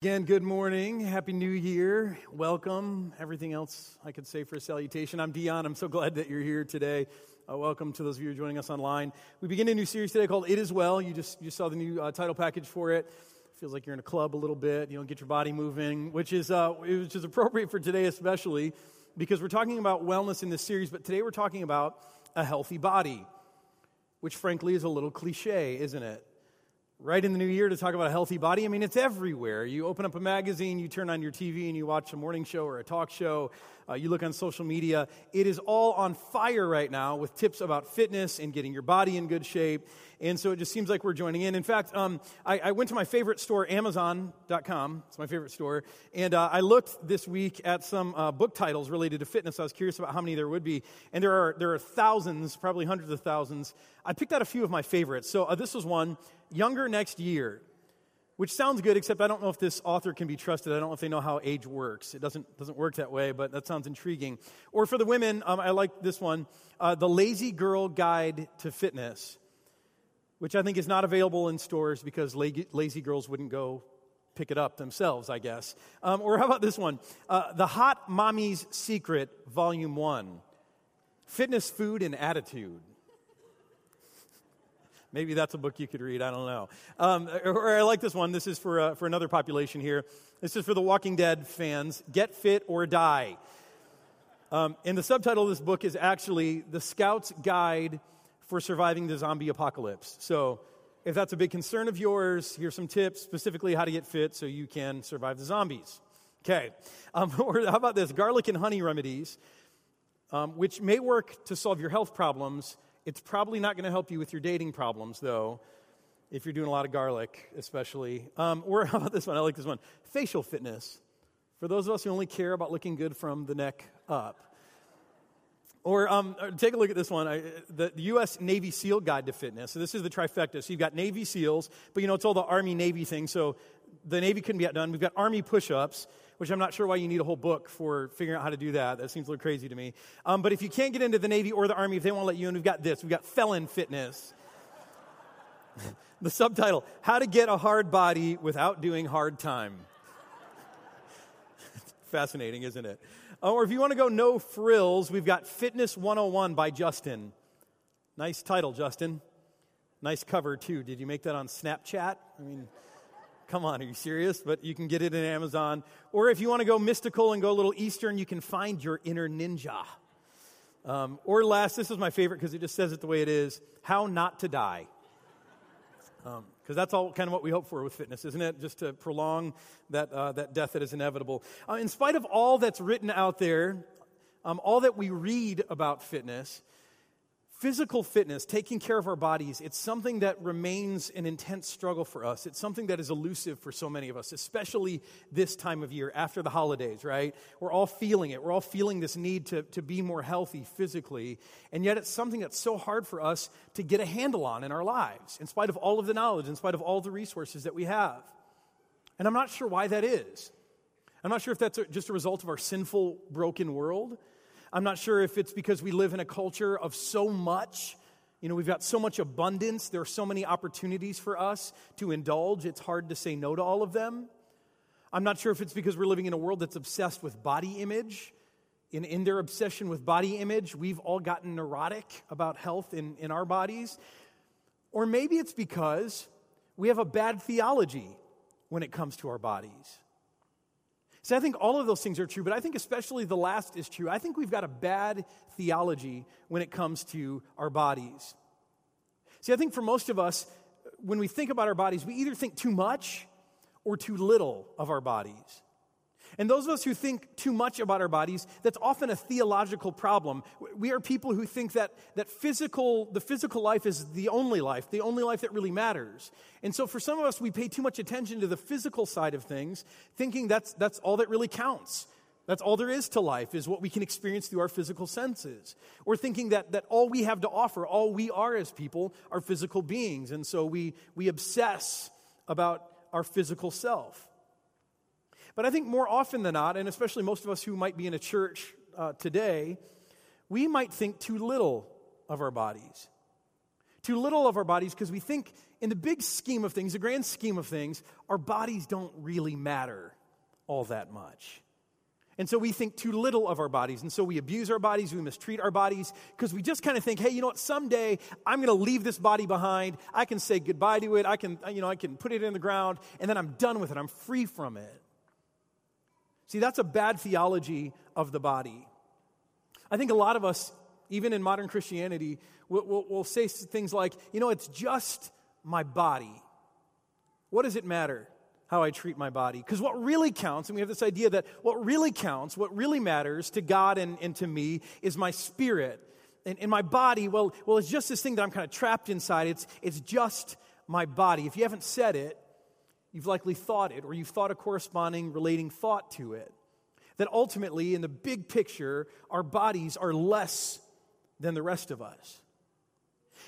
Again, good morning. Happy New Year. Welcome. Everything else I could say for a salutation. I'm Dion. I'm so glad that you're here today. Uh, welcome to those of you who are joining us online. We begin a new series today called It Is Well. You just you saw the new uh, title package for it. Feels like you're in a club a little bit. You know, get your body moving, which is uh, which is appropriate for today, especially because we're talking about wellness in this series. But today we're talking about a healthy body, which frankly is a little cliche, isn't it? Right in the new year to talk about a healthy body. I mean, it's everywhere. You open up a magazine, you turn on your TV, and you watch a morning show or a talk show. Uh, you look on social media. It is all on fire right now with tips about fitness and getting your body in good shape. And so it just seems like we're joining in. In fact, um, I, I, went to my favorite store, Amazon.com. It's my favorite store. And uh, I looked this week at some uh, book titles related to fitness. I was curious about how many there would be. And there are, there are thousands, probably hundreds of thousands. I picked out a few of my favorites. So uh, this was one Younger Next Year, which sounds good, except I don't know if this author can be trusted. I don't know if they know how age works. It doesn't, doesn't work that way, but that sounds intriguing. Or for the women, um, I like this one uh, The Lazy Girl Guide to Fitness which I think is not available in stores because lazy girls wouldn't go pick it up themselves, I guess. Um, or how about this one? Uh, the Hot Mommy's Secret, Volume 1 Fitness, Food, and Attitude. Maybe that's a book you could read. I don't know. Um, or, I like this one. This is for, uh, for another population here. This is for the Walking Dead fans Get Fit or Die. Um, and the subtitle of this book is actually The Scout's Guide for surviving the zombie apocalypse. So, if that's a big concern of yours, here's some tips specifically how to get fit so you can survive the zombies. Okay. Um, or how about this? Garlic and honey remedies, um, which may work to solve your health problems. It's probably not going to help you with your dating problems, though, if you're doing a lot of garlic, especially. Um, or how about this one? I like this one facial fitness. For those of us who only care about looking good from the neck up. Or um, take a look at this one I, the, the, U.S. Navy SEAL Guide to Fitness. So, this is the trifecta. So, you've got Navy SEALs, but you know, it's all the Army Navy thing. So, the Navy couldn't be outdone. We've got Army push ups, which I'm not sure why you need a whole book for figuring out how to do that. That seems a little crazy to me. Um, but if you can't get into the Navy or the Army, if they won't let you in, we've got this. We've got Felon Fitness. the subtitle How to Get a Hard Body Without Doing Hard Time. Fascinating, isn't it? Uh, or if you want to go no frills, we've got Fitness 101 by Justin. Nice title, Justin. Nice cover, too. Did you make that on Snapchat? I mean, come on, are you serious? But you can get it in Amazon. Or if you want to go mystical and go a little Eastern, you can find your inner ninja. Um, or last, this is my favorite because it just says it the way it is How Not to Die. Um, because that's all kind of what we hope for with fitness, isn't it? Just to prolong that, uh, that death that is inevitable. Uh, in spite of all that's written out there, um, all that we read about fitness, Physical fitness, taking care of our bodies, it's something that remains an intense struggle for us. It's something that is elusive for so many of us, especially this time of year after the holidays, right? We're all feeling it. We're all feeling this need to, to be more healthy physically. And yet it's something that's so hard for us to get a handle on in our lives, in spite of all of the knowledge, in spite of all the resources that we have. And I'm not sure why that is. I'm not sure if that's just a result of our sinful, broken world. I'm not sure if it's because we live in a culture of so much. You know, we've got so much abundance. There are so many opportunities for us to indulge. It's hard to say no to all of them. I'm not sure if it's because we're living in a world that's obsessed with body image. In, in their obsession with body image, we've all gotten neurotic about health in, in our bodies. Or maybe it's because we have a bad theology when it comes to our bodies. See, I think all of those things are true, but I think especially the last is true. I think we've got a bad theology when it comes to our bodies. See, I think for most of us, when we think about our bodies, we either think too much or too little of our bodies. And those of us who think too much about our bodies, that's often a theological problem. We are people who think that, that physical, the physical life is the only life, the only life that really matters. And so for some of us, we pay too much attention to the physical side of things, thinking that's, that's all that really counts. That's all there is to life, is what we can experience through our physical senses. Or thinking that, that all we have to offer, all we are as people, are physical beings. And so we, we obsess about our physical self. But I think more often than not, and especially most of us who might be in a church uh, today, we might think too little of our bodies. too little of our bodies because we think, in the big scheme of things, the grand scheme of things, our bodies don't really matter all that much. And so we think too little of our bodies. And so we abuse our bodies, we mistreat our bodies, because we just kind of think, hey, you know what, someday I'm going to leave this body behind. I can say goodbye to it. I can, you know, I can put it in the ground, and then I'm done with it. I'm free from it. See, that's a bad theology of the body. I think a lot of us, even in modern Christianity, will, will, will say things like, you know, it's just my body. What does it matter? how I treat my body. Because what really counts, and we have this idea that what really counts, what really matters to God and, and to me is my spirit. And, and my body, well, well, it's just this thing that I'm kind of trapped inside. It's, it's just my body. If you haven't said it, you've likely thought it, or you've thought a corresponding relating thought to it. That ultimately, in the big picture, our bodies are less than the rest of us.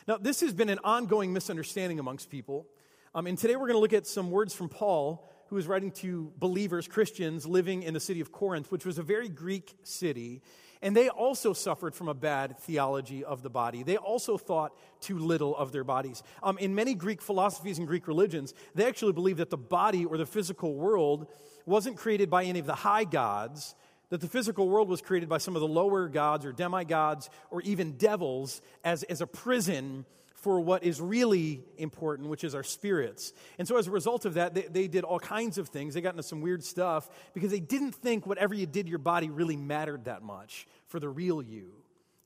Now, this has been an ongoing misunderstanding amongst people. Um, and today we're going to look at some words from Paul, who is writing to believers, Christians living in the city of Corinth, which was a very Greek city. And they also suffered from a bad theology of the body. They also thought too little of their bodies. Um, in many Greek philosophies and Greek religions, they actually believed that the body or the physical world wasn't created by any of the high gods, that the physical world was created by some of the lower gods or demigods or even devils as, as a prison for what is really important, which is our spirits. And so, as a result of that, they, they, did all kinds of things. They got into some weird stuff because they didn't think whatever you did your body really mattered that much for the real you.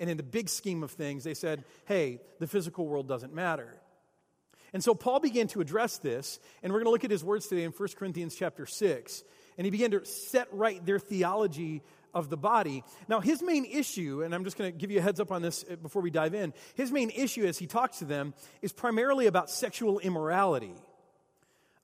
And in the big scheme of things, they said, hey, the physical world doesn't matter. And so Paul began to address this, and we're going to look at his words today in 1 Corinthians chapter 6. And he began to set right their theology of the body. Now, his main issue, and I'm just going to give you a heads up on this uh, before we dive in, his main issue as he talks to them is primarily about sexual immorality.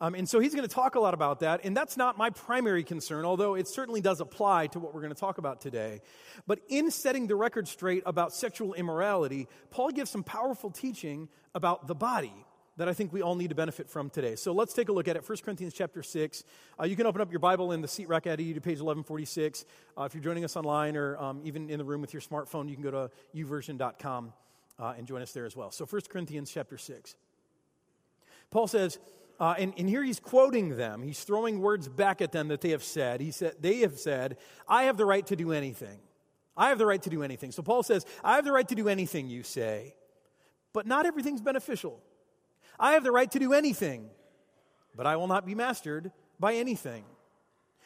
Um, and so he's going to talk a lot about that, and that's not my primary concern, although it certainly does apply to what we're going to talk about today. But in setting the record straight about sexual immorality, Paul gives some powerful teaching about the body that I think we all need to benefit from today. So let's take a look at it. 1 Corinthians chapter 6. Uh, you can open up your Bible in the seat rack at you to page 1146. Uh, if you're joining us online or um, even in the room with your smartphone, you can go to youversion.com uh, and join us there as well. So 1 Corinthians chapter 6. Paul says, uh, and, and, here he's quoting them. He's throwing words back at them that they have said. He said, they have said, I have the right to do anything. I have the right to do anything. So Paul says, I have the right to do anything you say, but not everything's beneficial. I have the right to do anything, but I will not be mastered by anything.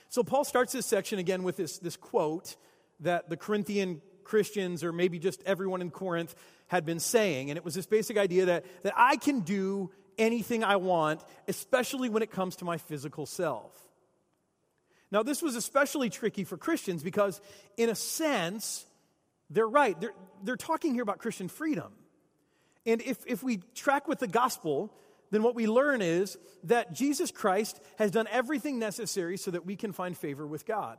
So Paul starts this section again with this, this quote that the Corinthian Christians, or maybe just everyone in Corinth, had been saying. And it was this basic idea that, that I can do anything I want, especially when it comes to my physical self. Now, this was especially tricky for Christians because, in a sense, they're right. They're, they're talking here about Christian freedom. And if, if we track with the gospel, then what we learn is that Jesus Christ has done everything necessary so that we can find favor with God.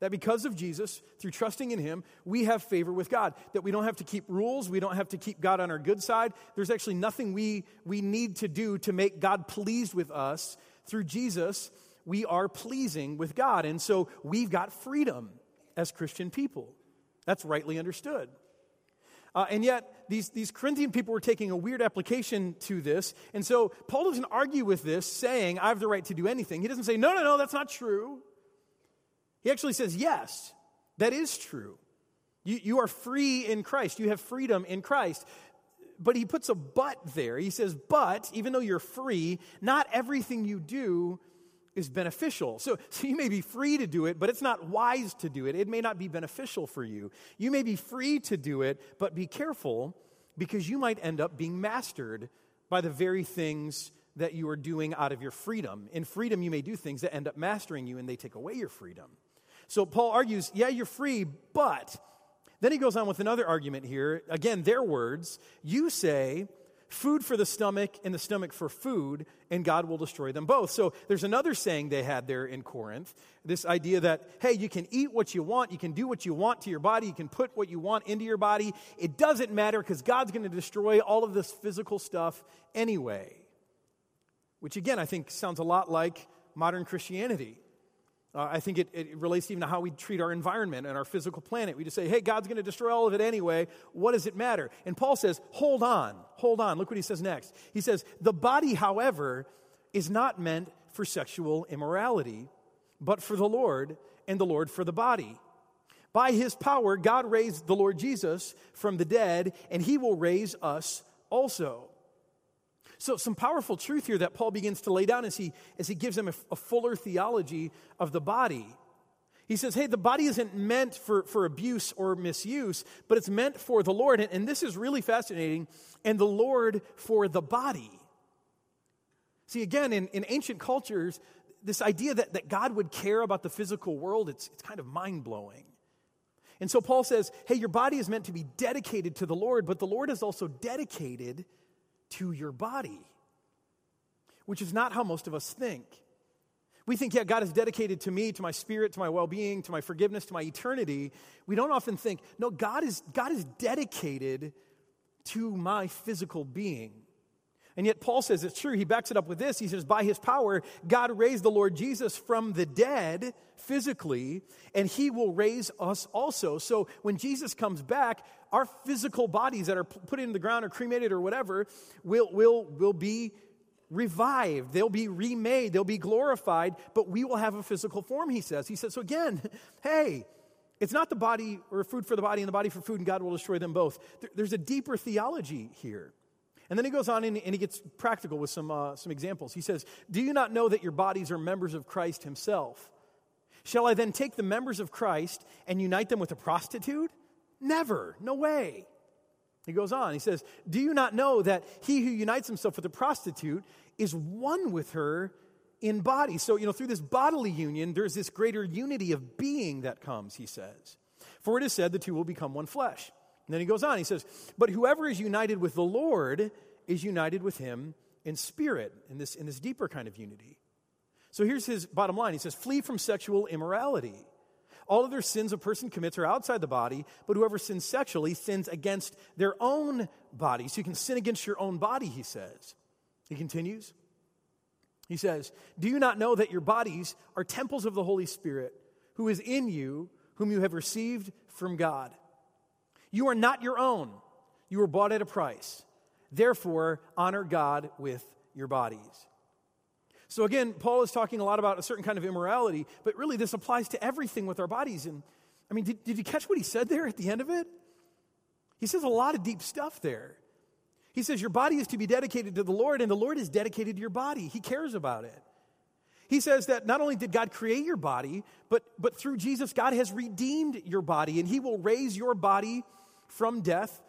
That because of Jesus, through trusting in Him, we have favor with God. That we don't have to keep rules, we don't have to keep God on our good side. There's actually nothing we, we need to do to make God pleased with us. Through Jesus, we are pleasing with God. And so we've got freedom as Christian people. That's rightly understood. Uh, and yet, these, these Corinthian people were taking a weird application to this. And so, Paul doesn't argue with this, saying, I have the right to do anything. He doesn't say, no, no, no, that's not true. He actually says, yes, that is true. You, you are free in Christ, you have freedom in Christ. But he puts a but there. He says, but even though you're free, not everything you do is beneficial. So, so you may be free to do it, but it's not wise to do it. It may not be beneficial for you. You may be free to do it, but be careful because you might end up being mastered by the very things that you are doing out of your freedom. In freedom, you may do things that end up mastering you and they take away your freedom. So Paul argues, yeah, you're free, but then he goes on with another argument here. Again, their words. You say, food for the stomach and the stomach for food, and God will destroy them both. So there's another saying they had there in Corinth this idea that, hey, you can eat what you want, you can do what you want to your body, you can put what you want into your body. It doesn't matter because God's going to destroy all of this physical stuff anyway. Which again, I think sounds a lot like modern Christianity. Uh, I think it, it relates even to how we treat our environment and our physical planet. We just say, hey, God's going to destroy all of it anyway. What does it matter? And Paul says, hold on, hold on. Look what he says next. He says, the body, however, is not meant for sexual immorality, but for the Lord, and the Lord for the body. By his power, God raised the Lord Jesus from the dead, and he will raise us also. So, some powerful truth here that Paul begins to lay down as he, as he gives them a, a fuller theology of the body. He says, hey, the body isn't meant for, for abuse or misuse, but it's meant for the Lord. And, and this is really fascinating. And the Lord for the body. See, again, in, in ancient cultures, this idea that, that God would care about the physical world, it's, it's kind of mind blowing. And so Paul says, hey, your body is meant to be dedicated to the Lord, but the Lord is also dedicated to your body, which is not how most of us think. We think, yeah, God is dedicated to me, to my spirit, to my well being, to my forgiveness, to my eternity. We don't often think, no, God is, God is dedicated to my physical being. And yet, Paul says it's true. He backs it up with this. He says, By his power, God raised the Lord Jesus from the dead physically, and he will raise us also. So, when Jesus comes back, our physical bodies that are put in the ground or cremated or whatever will, will, will be revived. They'll be remade. They'll be glorified, but we will have a physical form, he says. He says, So, again, hey, it's not the body or food for the body and the body for food, and God will destroy them both. There's a deeper theology here. And then he goes on and, he gets practical with some, uh, some examples. He says, Do you not know that your bodies are members of Christ himself? Shall I then take the members of Christ and unite them with a prostitute? Never. No way. He goes on. He says, Do you not know that he who unites himself with a prostitute is one with her in body? So, you know, through this bodily union, there's this greater unity of being that comes, he says. For it is said, the two will become one flesh. And then he goes on, he says, But whoever is united with the Lord is united with him in spirit, in this, in this deeper kind of unity. So here's his bottom line. He says, Flee from sexual immorality. All other sins a person commits are outside the body, but whoever sins sexually sins against their own body. So you can sin against your own body, he says. He continues. He says, Do you not know that your bodies are temples of the Holy Spirit, who is in you, whom you have received from God? You are not your own. You were bought at a price. Therefore, honor God with your bodies. So, again, Paul is talking a lot about a certain kind of immorality, but really this applies to everything with our bodies. And I mean, did, did you catch what he said there at the end of it? He says a lot of deep stuff there. He says, Your body is to be dedicated to the Lord, and the Lord is dedicated to your body. He cares about it. He says that not only did God create your body, but, but through Jesus, God has redeemed your body, and He will raise your body from death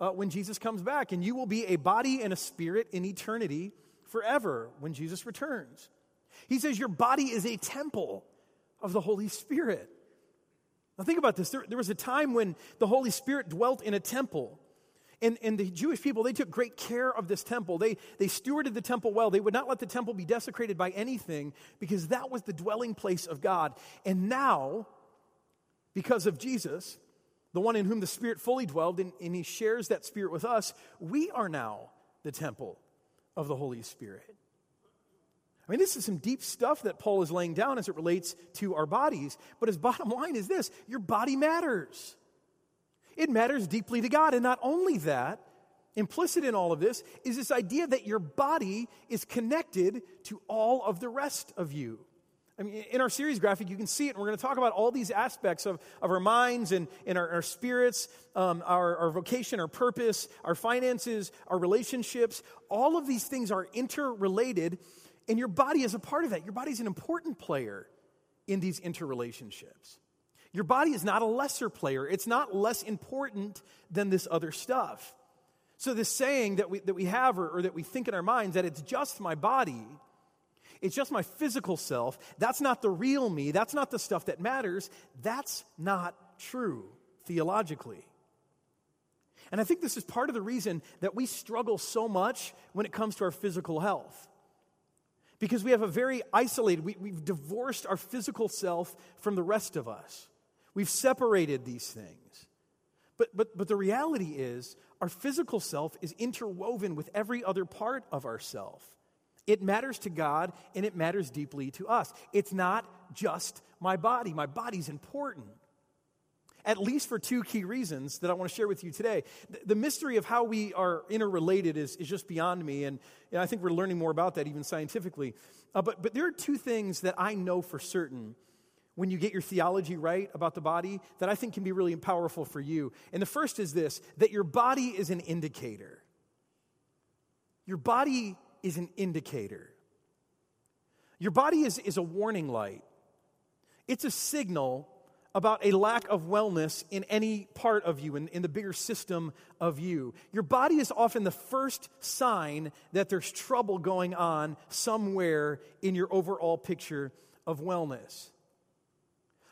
uh, when Jesus comes back. And you will be a body and a spirit in eternity forever when Jesus returns. He says your body is a temple of the Holy Spirit. Now, think about this. There, there was a time when the Holy Spirit dwelt in a temple. And, and the Jewish people, they took great care of this temple. They, they stewarded the temple well. They would not let the temple be desecrated by anything because that was the dwelling place of God. And now, because of Jesus, the one in whom the Spirit fully dwelled, and, and he shares that Spirit with us, we are now the temple of the Holy Spirit. I mean, this is some deep stuff that Paul is laying down as it relates to our bodies. But his bottom line is this your body matters. It matters deeply to God. And not only that, implicit in all of this is this idea that your body is connected to all of the rest of you. I mean, in our series graphic, you can see it, and we're going to talk about all these aspects of, of our minds and, and our, our spirits, um, our, our vocation, our purpose, our finances, our relationships. All of these things are interrelated, and your body is a part of that. Your body is an important player in these interrelationships. Your body is not a lesser player, it's not less important than this other stuff. So, this saying that we, that we have or, or that we think in our minds that it's just my body it's just my physical self. That's not the real me. That's not the stuff that matters. That's not true theologically. And I think this is part of the reason that we struggle so much when it comes to our physical health. Because we have a very isolated, we, have divorced our physical self from the rest of us. We've separated these things. But, but, but the reality is, our physical self is interwoven with every other part of ourself It matters to God and it matters deeply to us. It's not just my body, my body's important. At least for two key reasons that I want to share with you today. The mystery of how we are interrelated is, is just beyond me, and, and I think we're learning more about that even scientifically. Uh, but, but there are two things that I know for certain when you get your theology right about the body that I think can be really powerful for you. And the first is this that your body is an indicator. Your body is an indicator. Your body is, is a warning light, it's a signal about a lack of wellness in any part of you, in, in the bigger system of you. Your body is often the first sign that there's trouble going on somewhere in your overall picture of wellness.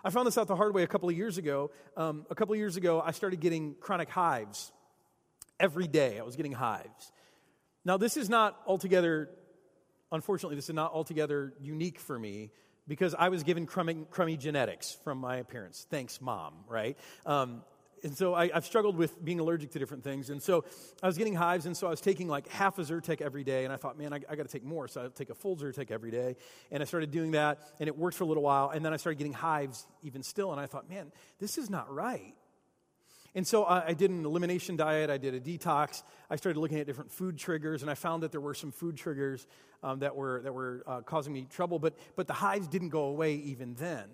I found this out the hard way a couple of years ago. Um, a couple of years ago, I started getting chronic hives. Every day, I was getting hives. Now, this is not altogether, unfortunately, this is not altogether unique for me because I was given crummy, crummy genetics from my parents. Thanks, mom, right? Um, and so I, have struggled with being allergic to different things. And so I was getting hives, and so I was taking like half a Zyrtec every day. And I thought, man, I, I got to take more. So I take a full Zyrtec every day. And I started doing that, and it worked for a little while. And then I started getting hives even still. And I thought, man, this is not right. And so I, I, did an elimination diet, I did a detox, I started looking at different food triggers, and I found that there were some food triggers um, that were, that were uh, causing me trouble, but, but the hives didn't go away even then.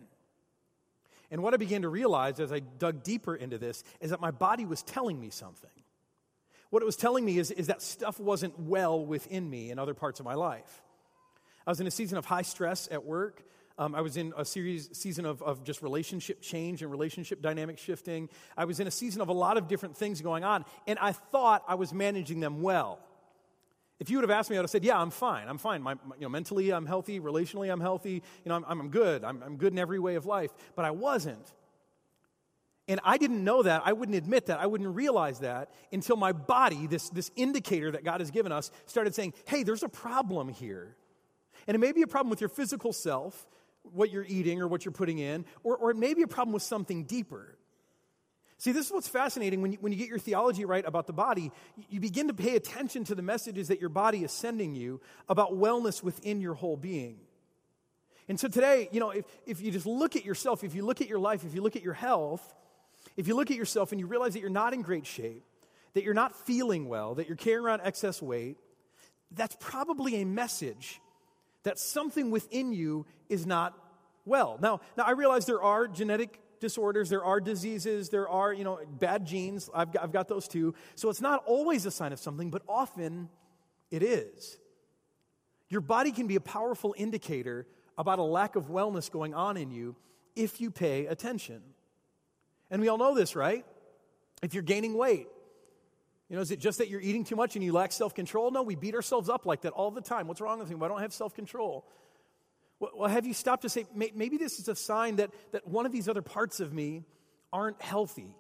And what I began to realize as I dug deeper into this is that my body was telling me something. What it was telling me is, is that stuff wasn't well within me in other parts of my life. I was in a season of high stress at work. Um, I was in a series, season of, of just relationship change and relationship dynamic shifting. I was in a season of a lot of different things going on, and I thought I was managing them well. If you would have asked me, I would have said, "Yeah, I'm fine. I'm fine. My, my, you know, mentally, I'm healthy. Relationally, I'm healthy. You know, I'm, I'm good. I'm, I'm good in every way of life." But I wasn't. And I didn't know that. I wouldn't admit that. I wouldn't realize that until my body, this, this indicator that God has given us, started saying, hey, there's a problem here. And it may be a problem with your physical self, what you're eating or what you're putting in, or, or it may be a problem with something deeper. See, this is what's fascinating. When you, when you get your theology right about the body, you begin to pay attention to the messages that your body is sending you about wellness within your whole being. And so today, you know, if, if you just look at yourself, if you look at your life, if you look at your health, if you look at yourself and you realize that you're not in great shape, that you're not feeling well, that you're carrying around excess weight, that's probably a message that something within you is not well. Now, now I realize there are genetic disorders, there are diseases, there are, you know, bad genes. I've got, I've got those too. So it's not always a sign of something, but often it is. Your body can be a powerful indicator about a lack of wellness going on in you if you pay attention. And we all know this, right? If you're gaining weight, you know, is it just that you're eating too much and you lack self control? No, we beat ourselves up like that all the time. What's wrong with me? Why don't I have self control? Well, have you stopped to say, maybe this is a sign that, that one of these other parts of me aren't healthy?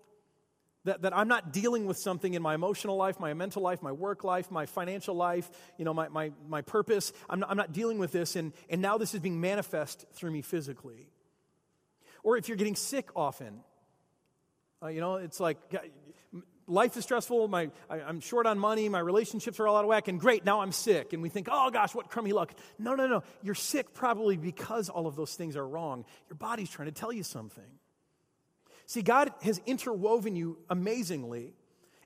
That, that I'm not dealing with something in my emotional life, my mental life, my work life, my financial life, you know, my, my, my purpose. I'm not, I'm not dealing with this, and, and now this is being manifest through me physically. Or if you're getting sick often, uh, you know, it's like life is stressful, my, I, am short on money, my relationships are all out of whack, and great, now I'm sick. And we think, oh gosh, what crummy luck. No, no, no. You're sick probably because all of those things are wrong. Your body's trying to tell you something. See, God has interwoven you amazingly,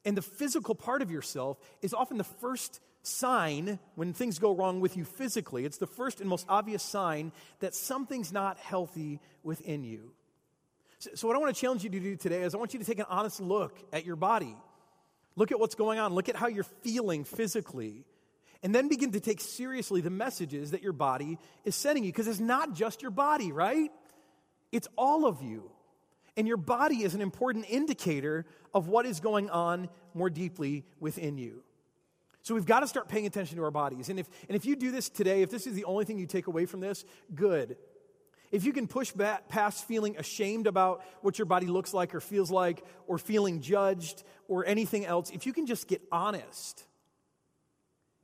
and the physical part of yourself is often the first sign when things go wrong with you physically. It's the first and most obvious sign that something's not healthy within you. So, what I want to challenge you to do today is I want you to take an honest look at your body. Look at what's going on. Look at how you're feeling physically. And then begin to take seriously the messages that your body is sending you. Because it's not just your body, right? It's all of you. And your body is an important indicator of what is going on more deeply within you. So we've got to start paying attention to our bodies. And if, and if you do this today, if this is the only thing you take away from this, good. If you can push back past feeling ashamed about what your body looks like or feels like, or feeling judged, or anything else, if you can just get honest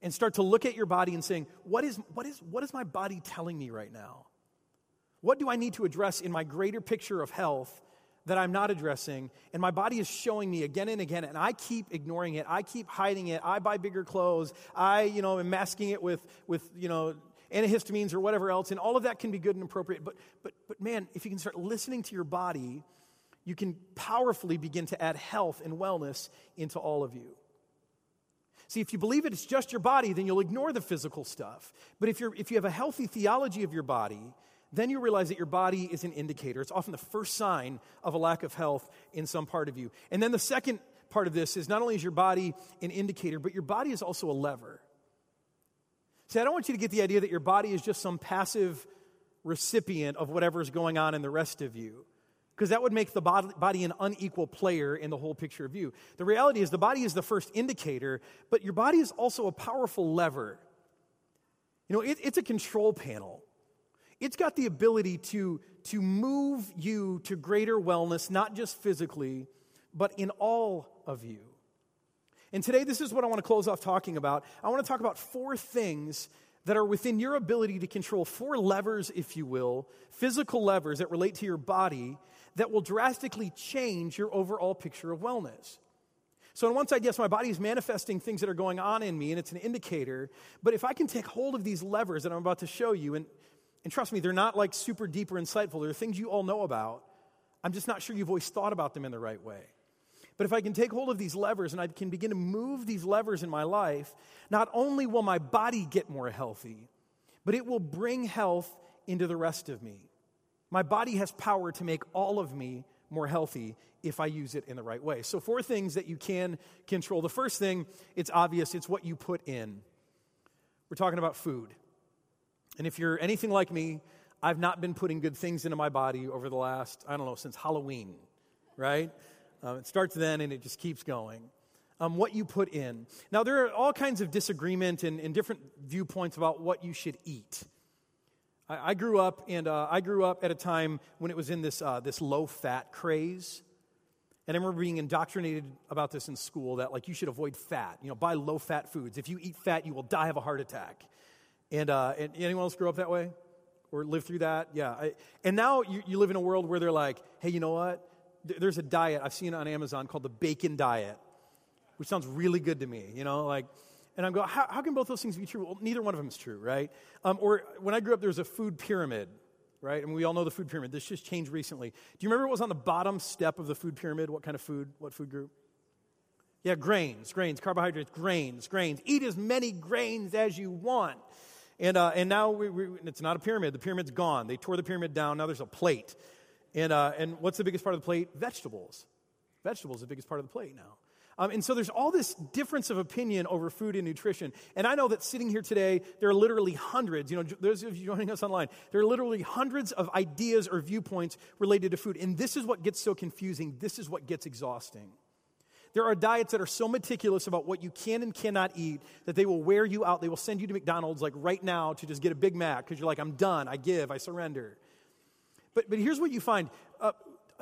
and start to look at your body and saying, what is, what is, what is my body telling me right now? What do I need to address in my greater picture of health that I'm not addressing, and my body is showing me again and again, and I keep ignoring it. I keep hiding it. I buy bigger clothes. I, you know, am masking it with, with you know, antihistamines or whatever else, and all of that can be good and appropriate. But, but, but man, if you can start listening to your body, you can powerfully begin to add health and wellness into all of you. See, if you believe it, it's just your body, then you'll ignore the physical stuff. But if, you're, if you have a healthy theology of your body, then you realize that your body is an indicator. It's often the first sign of a lack of health in some part of you. And then the second part of this is not only is your body an indicator, but your body is also a lever. See, I don't want you to get the idea that your body is just some passive recipient of whatever is going on in the rest of you, because that would make the body an unequal player in the whole picture of you. The reality is, the body is the first indicator, but your body is also a powerful lever. You know, it, it's a control panel. It's got the ability to, to move you to greater wellness, not just physically, but in all of you. And today, this is what I want to close off talking about. I want to talk about four things that are within your ability to control, four levers, if you will, physical levers that relate to your body that will drastically change your overall picture of wellness. So, on one side, yes, my body is manifesting things that are going on in me, and it's an indicator. But if I can take hold of these levers that I'm about to show you, and and trust me, they're not like super deep or insightful. They're things you all know about. I'm just not sure you've always thought about them in the right way. But if I can take hold of these levers and I can begin to move these levers in my life, not only will my body get more healthy, but it will bring health into the rest of me. My body has power to make all of me more healthy if I use it in the right way. So, four things that you can control. The first thing, it's obvious, it's what you put in. We're talking about food. And if you're anything like me, I've not been putting good things into my body over the last, I don't know, since Halloween, right? Um, it starts then and it just keeps going. Um, what you put in. Now, there are all kinds of disagreement and, and different viewpoints about what you should eat. I, I grew up, and uh, I grew up at a time when it was in this, uh, this low fat craze. And I remember being indoctrinated about this in school that, like, you should avoid fat. You know, buy low fat foods. If you eat fat, you will die of a heart attack. And, uh, and anyone else grow up that way? Or live through that? Yeah. I, and now you, you live in a world where they're like, hey, you know what? There's a diet I've seen on Amazon called the bacon diet, which sounds really good to me, you know, like, and I'm going, how, how can both those things be true? Well, neither one of them is true, right? Um, or when I grew up, there was a food pyramid, right? And we all know the food pyramid. This just changed recently. Do you remember what was on the bottom step of the food pyramid? What kind of food? What food group? Yeah, grains, grains, carbohydrates, grains, grains. Eat as many grains as you want. And, uh, and now we, we, it's not a pyramid. The pyramid's gone. They tore the pyramid down. Now there's a plate. And, uh, and what's the biggest part of the plate? Vegetables. Vegetables are the biggest part of the plate now. Um, and so there's all this difference of opinion over food and nutrition. And I know that sitting here today, there are literally hundreds, you know, those of you joining us online, there are literally hundreds of ideas or viewpoints related to food. And this is what gets so confusing. This is what gets exhausting. There are diets that are so meticulous about what you can and cannot eat that they will wear you out. They will send you to McDonald's like right now to just get a Big Mac because you're like, I'm done, I give, I surrender. But, but here's what you find. Uh,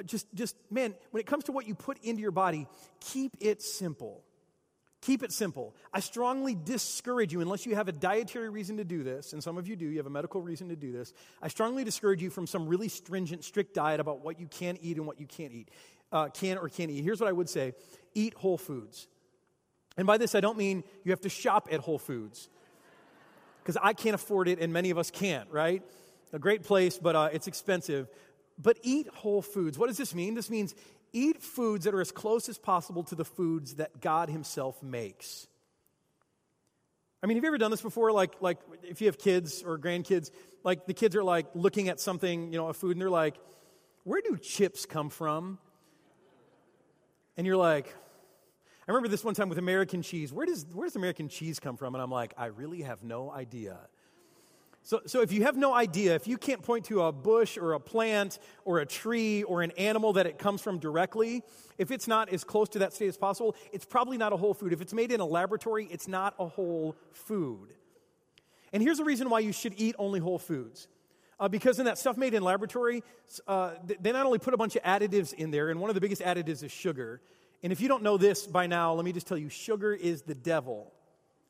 just, just, man, when it comes to what you put into your body, keep it simple. Keep it simple. I strongly discourage you, unless you have a dietary reason to do this, and some of you do, you have a medical reason to do this. I strongly discourage you from some really stringent, strict diet about what you can eat and what you can't eat, uh, can or can't eat. Here's what I would say eat whole foods. And by this, I don't mean you have to shop at Whole Foods, because I can't afford it and many of us can't, right? A great place, but uh, it's expensive. But eat whole foods. What does this mean? This means eat foods that are as close as possible to the foods that God Himself makes. I mean, have you ever done this before? Like, like if you have kids or grandkids, like the kids are like looking at something, you know, a food, and they're like, "Where do chips come from?" And you're like, I remember this one time with American cheese. Where does, where does American cheese come from? And I'm like, I really have no idea. So, so if you have no idea, if you can't point to a bush or a plant or a tree or an animal that it comes from directly, if it's not as close to that state as possible, it's probably not a whole food. If it's made in a laboratory, it's not a whole food. And here's the reason why you should eat only whole foods. Uh, because in that stuff made in laboratory, uh, they not only put a bunch of additives in there, and one of the biggest additives is sugar. And if you don't know this by now, let me just tell you sugar is the devil.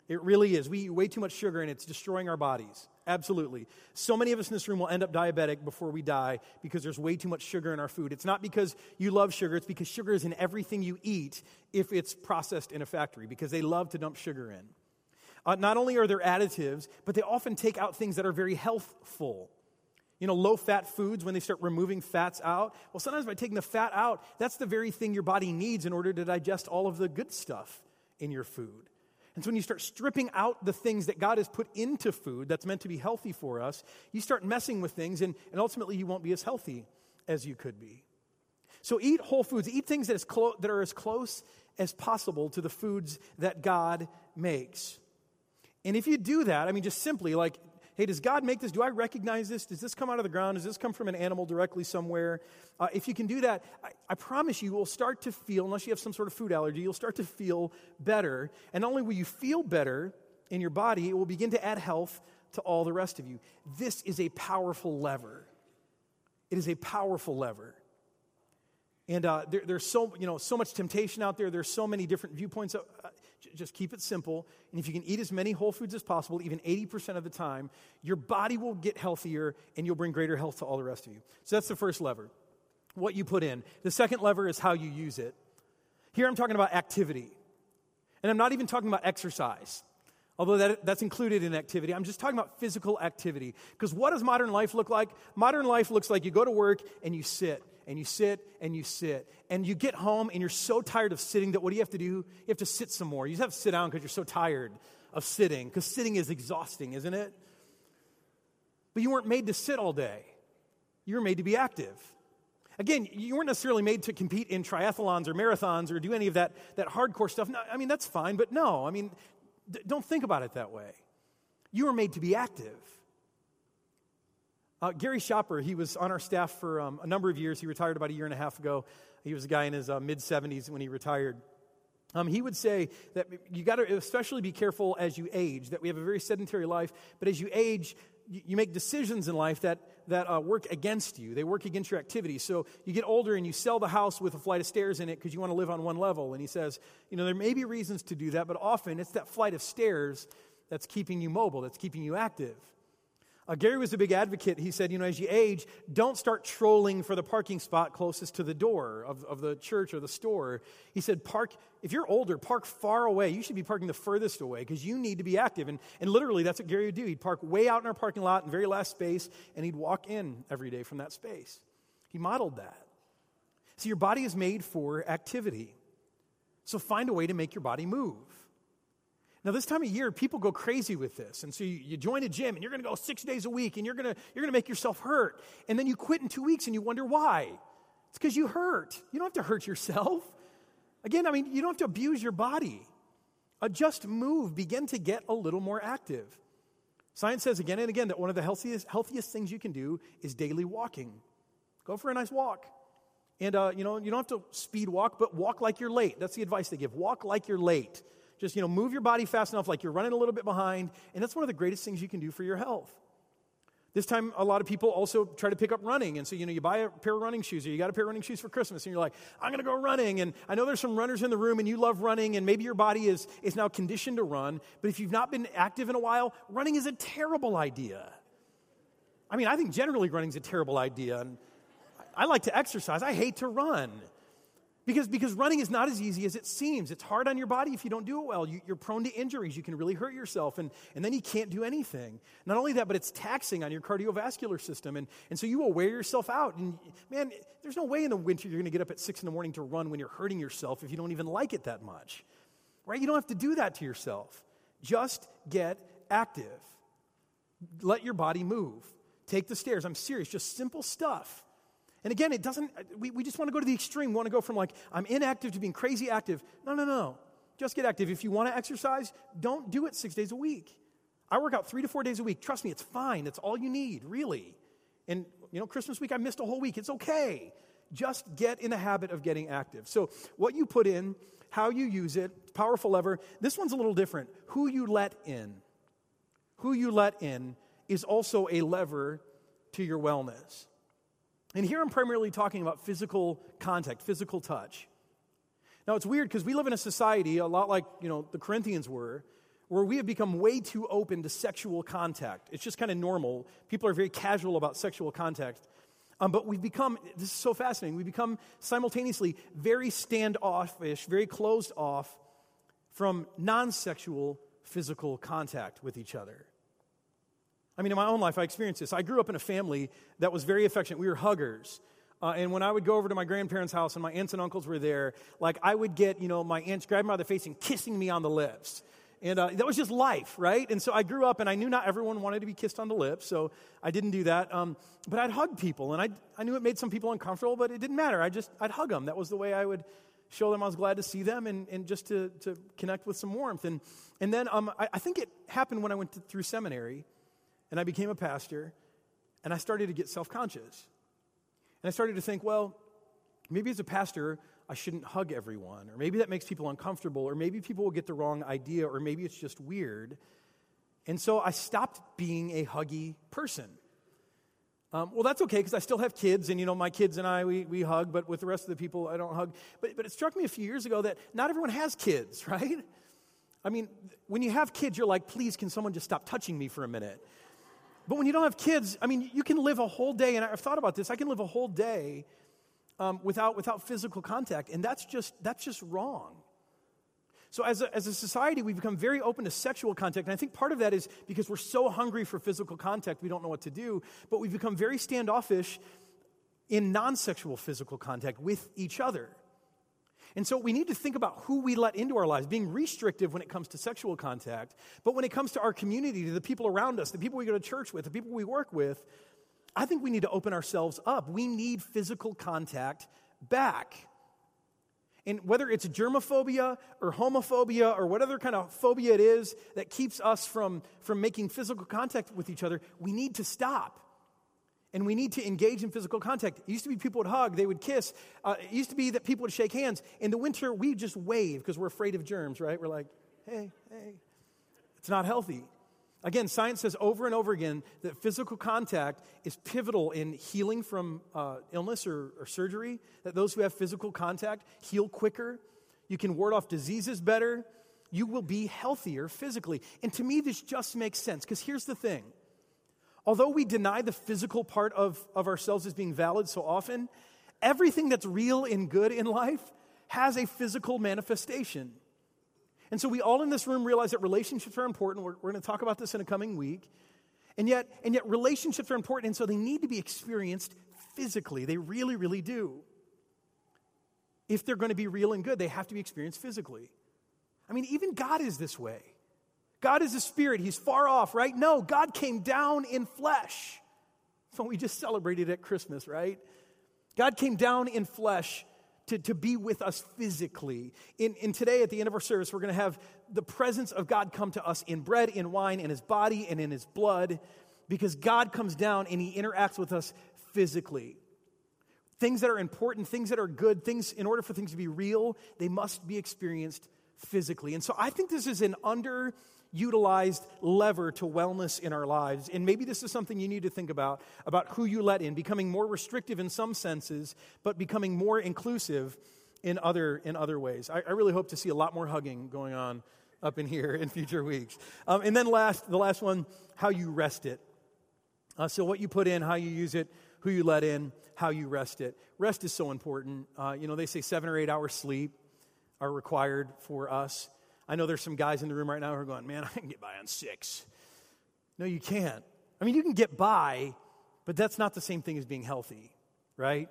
It really is. We eat way too much sugar and it's destroying our bodies. Absolutely. So many of us in this room will end up diabetic before we die because there's way too much sugar in our food. It's not because you love sugar, it's because sugar is in everything you eat if it's processed in a factory, because they love to dump sugar in. Uh, not only are there additives, but they often take out things that are very healthful. You know, low fat foods, when they start removing fats out, well, sometimes by taking the fat out, that's the very thing your body needs in order to digest all of the good stuff in your food. And so when you start stripping out the things that God has put into food that's meant to be healthy for us, you start messing with things, and, and ultimately you won't be as healthy as you could be. So eat whole foods, eat things clo- that are as close as possible to the foods that God makes. And if you do that, I mean, just simply like hey, does God make this? Do I recognize this? Does this come out of the ground? Does this come from an animal directly somewhere? Uh, if you can do that, I, I, promise you, will start to feel, unless you have some sort of food allergy, you'll start to feel better. And not only will you feel better in your body, it will begin to add health to all the rest of you. This is a powerful lever. It is a powerful lever. And uh, there, there's so, you know, so much temptation out there. There's so many different viewpoints. Uh, just keep it simple. And if you can eat as many whole foods as possible, even 80% of the time, your body will get healthier and you'll bring greater health to all the rest of you. So that's the first lever, what you put in. The second lever is how you use it. Here I'm talking about activity. And I'm not even talking about exercise, although that, that's included in activity. I'm just talking about physical activity. Because what does modern life look like? Modern life looks like you go to work and you sit and you sit and you sit. And you get home and you're so tired of sitting that what do you have to do? You have to sit some more. You just have to sit down because you're so tired of sitting, because sitting is exhausting, isn't it? But you weren't made to sit all day, you were made to be active. Again, you weren't necessarily made to compete in triathlons or marathons or do any of that, that hardcore stuff. No, I mean, that's fine, but no, I mean, d- don't think about it that way. You were made to be active. Uh, Gary Shopper, he was on our staff for um, a number of years. He retired about a year and a half ago. He was a guy in his uh, mid 70s when he retired. Um, he would say that you got to especially be careful as you age, that we have a very sedentary life, but as you age, you, make decisions in life that, that uh, work against you. They work against your activity. So you get older and you sell the house with a flight of stairs in it because you want to live on one level. And he says, you know, there may be reasons to do that, but often it's that flight of stairs that's keeping you mobile, that's keeping you active. Uh, Gary was a big advocate. He said, you know, as you age, don't start trolling for the parking spot closest to the door of, of the church or the store. He said, park, if you're older, park far away. You should be parking the furthest away because you need to be active. And, and literally, that's what Gary would do. He'd park way out in our parking lot in very last space, and he'd walk in every day from that space. He modeled that. See, your body is made for activity. So find a way to make your body move. Now, this time of year, people go crazy with this. And so you, you join a gym and you're going to go six days a week and you're going you're to make yourself hurt. And then you quit in two weeks and you wonder why. It's because you hurt. You don't have to hurt yourself. Again, I mean, you don't have to abuse your body. Uh, just move, begin to get a little more active. Science says again and again that one of the healthiest, healthiest things you can do is daily walking. Go for a nice walk. And, uh, you know, you don't have to speed walk, but walk like you're late. That's the advice they give. Walk like you're late. Just, you know, move your body fast enough like you're running a little bit behind. And that's one of the greatest things you can do for your health. This time, a lot of people also try to pick up running. And so, you know, you buy a pair of running shoes or you got a pair of running shoes for Christmas and you're like, I'm going to go running. And I know there's some runners in the room and you love running and maybe your body is, is now conditioned to run. But if you've not been active in a while, running is a terrible idea. I mean, I think generally running is a terrible idea. And I like to exercise, I hate to run. Because, because running is not as easy as it seems. It's hard on your body if you don't do it well. You, are prone to injuries. You can really hurt yourself, and, and then you can't do anything. Not only that, but it's taxing on your cardiovascular system. And, and so you will wear yourself out. And man, there's no way in the winter you're going to get up at six in the morning to run when you're hurting yourself if you don't even like it that much. Right? You don't have to do that to yourself. Just get active. Let your body move. Take the stairs. I'm serious, just simple stuff. And again, it doesn't, uh, we, we just want to go to the extreme. We want to go from like, I'm inactive to being crazy active. No, no, no. Just get active. If you want to exercise, don't do it six days a week. I work out three to four days a week. Trust me, it's fine. That's all you need, really. And, you know, Christmas week, I missed a whole week. It's okay. Just get in the habit of getting active. So, what you put in, how you use it, powerful lever. This one's a little different. Who you let in. Who you let in is also a lever to your wellness. And here I'm primarily talking about physical contact, physical touch. Now it's weird because we live in a society a lot like, you know, the Corinthians were, where we have become way too open to sexual contact. It's just kind of normal. People are very casual about sexual contact. Um, but we've become, this is so fascinating, we've become simultaneously very standoffish, very closed off from non sexual physical contact with each other. I mean, in my own life, I experienced this. I grew up in a family that was very affectionate. We were huggers. Uh, and when I would go over to my grandparents' house and my aunts and uncles were there, like I would get, you know, my aunts grabbing me by the face and kissing me on the lips. And uh, that was just life, right? And so I grew up and I knew not everyone wanted to be kissed on the lips, so I didn't do that. Um, but I'd hug people and I, I knew it made some people uncomfortable, but it didn't matter. I just, I'd hug them. That was the way I would show them I was glad to see them and, and just to, to connect with some warmth. And, and then um, I, I think it happened when I went to, through seminary and I became a pastor and I started to get self conscious. And I started to think, well, maybe as a pastor, I shouldn't hug everyone, or maybe that makes people uncomfortable, or maybe people will get the wrong idea, or maybe it's just weird. And so I stopped being a huggy person. Um, well, that's okay because I still have kids, and you know, my kids and I, we, we hug, but with the rest of the people, I don't hug. But, but it struck me a few years ago that not everyone has kids, right? I mean, when you have kids, you're like, please, can someone just stop touching me for a minute? But when you don't have kids, I mean, you can live a whole day, and I've thought about this, I can live a whole day um, without, without physical contact, and that's just, that's just wrong. So, as a, as a society, we've become very open to sexual contact. And I think part of that is because we're so hungry for physical contact, we don't know what to do. But we've become very standoffish in non sexual physical contact with each other. And so we need to think about who we let into our lives, being restrictive when it comes to sexual contact. But when it comes to our community, to the people around us, the people we go to church with, the people we work with, I think we need to open ourselves up. We need physical contact back. And whether it's germophobia or homophobia or whatever kind of phobia it is that keeps us from, from making physical contact with each other, we need to stop and we need to engage in physical contact. It used to be people would hug, they would kiss. Uh, it used to be that people would shake hands. In the winter, we just wave because we're afraid of germs, right? We're like, hey, hey. It's not healthy. Again, science says over and over again that physical contact is pivotal in healing from uh, illness or, or surgery, that those who have physical contact heal quicker. You can ward off diseases better. You will be healthier physically. And to me, this just makes sense because here's the thing although we deny the physical part of, of ourselves as being valid so often, everything that's real and good in life has a physical manifestation. And so we all in this room realize that relationships are important. We're, we're going to talk about this in a coming week. And yet, and yet relationships are important, and so they need to be experienced physically. They really, really do. If they're going to be real and good, they have to be experienced physically. I mean, even God is this way. God is a spirit, he's far off, right? No, God came down in flesh. That's what we just celebrated at Christmas, right? God came down in flesh to, to be with us physically. In, in today, at the end of our service, we're going to have the presence of God come to us in bread, in wine, in his body, and in his blood, because God comes down and he interacts with us physically. Things that are important, things that are good, things, in order for things to be real, they must be experienced physically. And so I think this is an under utilized lever to wellness in our lives. And maybe this is something you need to think about about who you let in, becoming more restrictive in some senses, but becoming more inclusive in other, in other ways. I, I really hope to see a lot more hugging going on up in here in future weeks. Um, and then last, the last one, how you rest it. Uh, so what you put in, how you use it, who you let in, how you rest it. Rest is so important. Uh, you know, they say seven or eight hours sleep are required for us. I know there's some guys in the room right now who are going, man, I can get by on six. No, you can't. I mean, you can get by, but that's not the same thing as being healthy, right?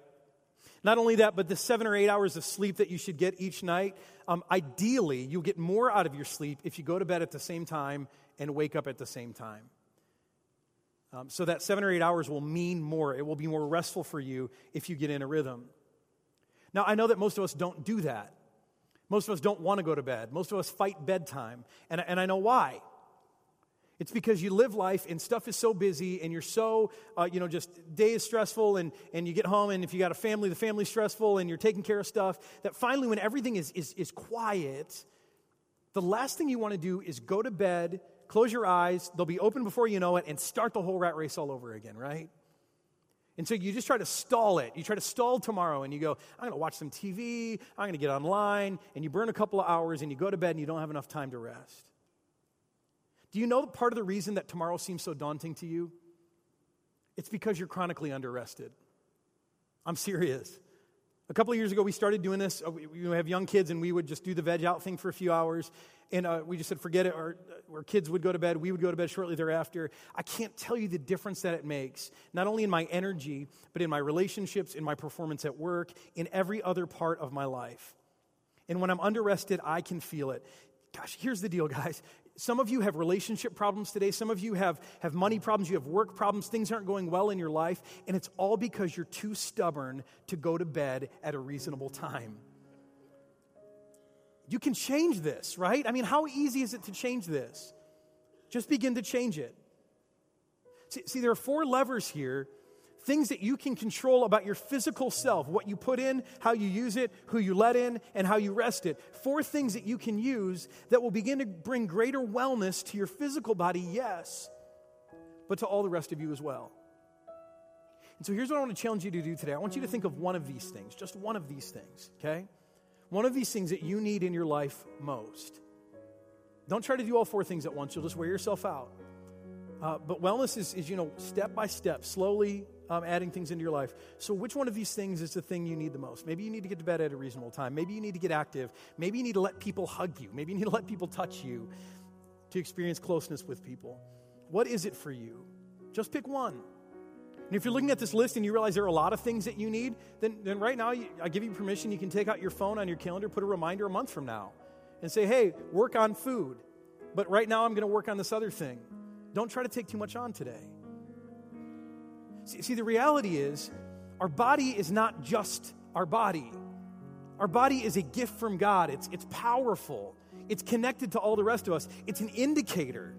Not only that, but the seven or eight hours of sleep that you should get each night, um, ideally, you'll get more out of your sleep if you go to bed at the same time and wake up at the same time. Um, so that seven or eight hours will mean more. It will be more restful for you if you get in a rhythm. Now, I know that most of us don't do that. Most of us don't want to go to bed. Most of us fight bedtime. And, and I know why. It's because you live life and stuff is so busy and you're so, uh, you know, just day is stressful and, and you get home and if you got a family, the family's stressful and you're taking care of stuff, that finally when everything is, is, is quiet, the last thing you want to do is go to bed, close your eyes, they'll be open before you know it, and start the whole rat race all over again, right? And so you just try to stall it. You try to stall tomorrow and you go, I'm going to watch some TV, I'm going to get online, and you burn a couple of hours and you go to bed and you don't have enough time to rest. Do you know part of the reason that tomorrow seems so daunting to you? It's because you're chronically underrested. I'm serious. A couple of years ago, we started doing this. Uh, we, have young kids, and we would just do the veg out thing for a few hours. And uh, we just said, forget it. Our, our kids would go to bed. We would go to bed shortly thereafter. I can't tell you the difference that it makes, not only in my energy, but in my relationships, in my performance at work, in every other part of my life. And when I'm underrested, I can feel it. Gosh, here's the deal, guys. Some of you have relationship problems today. Some of you have, have money problems. You have work problems. Things aren't going well in your life. And it's all because you're too stubborn to go to bed at a reasonable time. You can change this, right? I mean, how easy is it to change this? Just begin to change it. See, see there are four levers here things that you can control about your physical self what you put in, how you use it, who you let in, and how you rest it. Four things that you can use that will begin to bring greater wellness to your physical body, yes, but to all the rest of you as well. And so here's what I want to challenge you to do today. I want you to think of one of these things, just one of these things, okay? One of these things that you need in your life most. Don't try to do all four things at once, you'll just wear yourself out. Uh, but wellness is, is, you know, step by step, slowly um, adding things into your life. So, which one of these things is the thing you need the most? Maybe you need to get to bed at a reasonable time. Maybe you need to get active. Maybe you need to let people hug you. Maybe you need to let people touch you to experience closeness with people. What is it for you? Just pick one. And if you're looking at this list and you realize there are a lot of things that you need, then, then right now you, I give you permission. You can take out your phone on your calendar, put a reminder a month from now, and say, hey, work on food. But right now I'm going to work on this other thing. Don't try to take too much on today. See, the reality is, our body is not just our body. Our body is a gift from God, it's, it's powerful, it's connected to all the rest of us. It's an indicator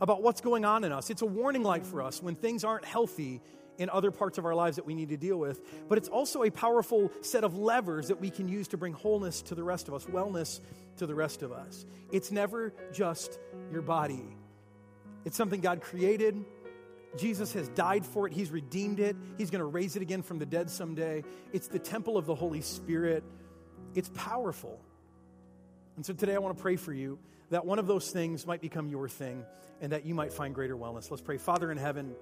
about what's going on in us, it's a warning light for us when things aren't healthy in other parts of our lives that we need to deal with. But it's also a powerful set of levers that we can use to bring wholeness to the rest of us, wellness to the rest of us. It's never just your body, it's something God created Jesus has died for it. He's redeemed it. He's going to raise it again from the dead someday. It's the temple of the Holy Spirit. It's powerful. And so today I want to pray for you that one of those things might become your thing and that you might find greater wellness. Let's pray. Father in heaven,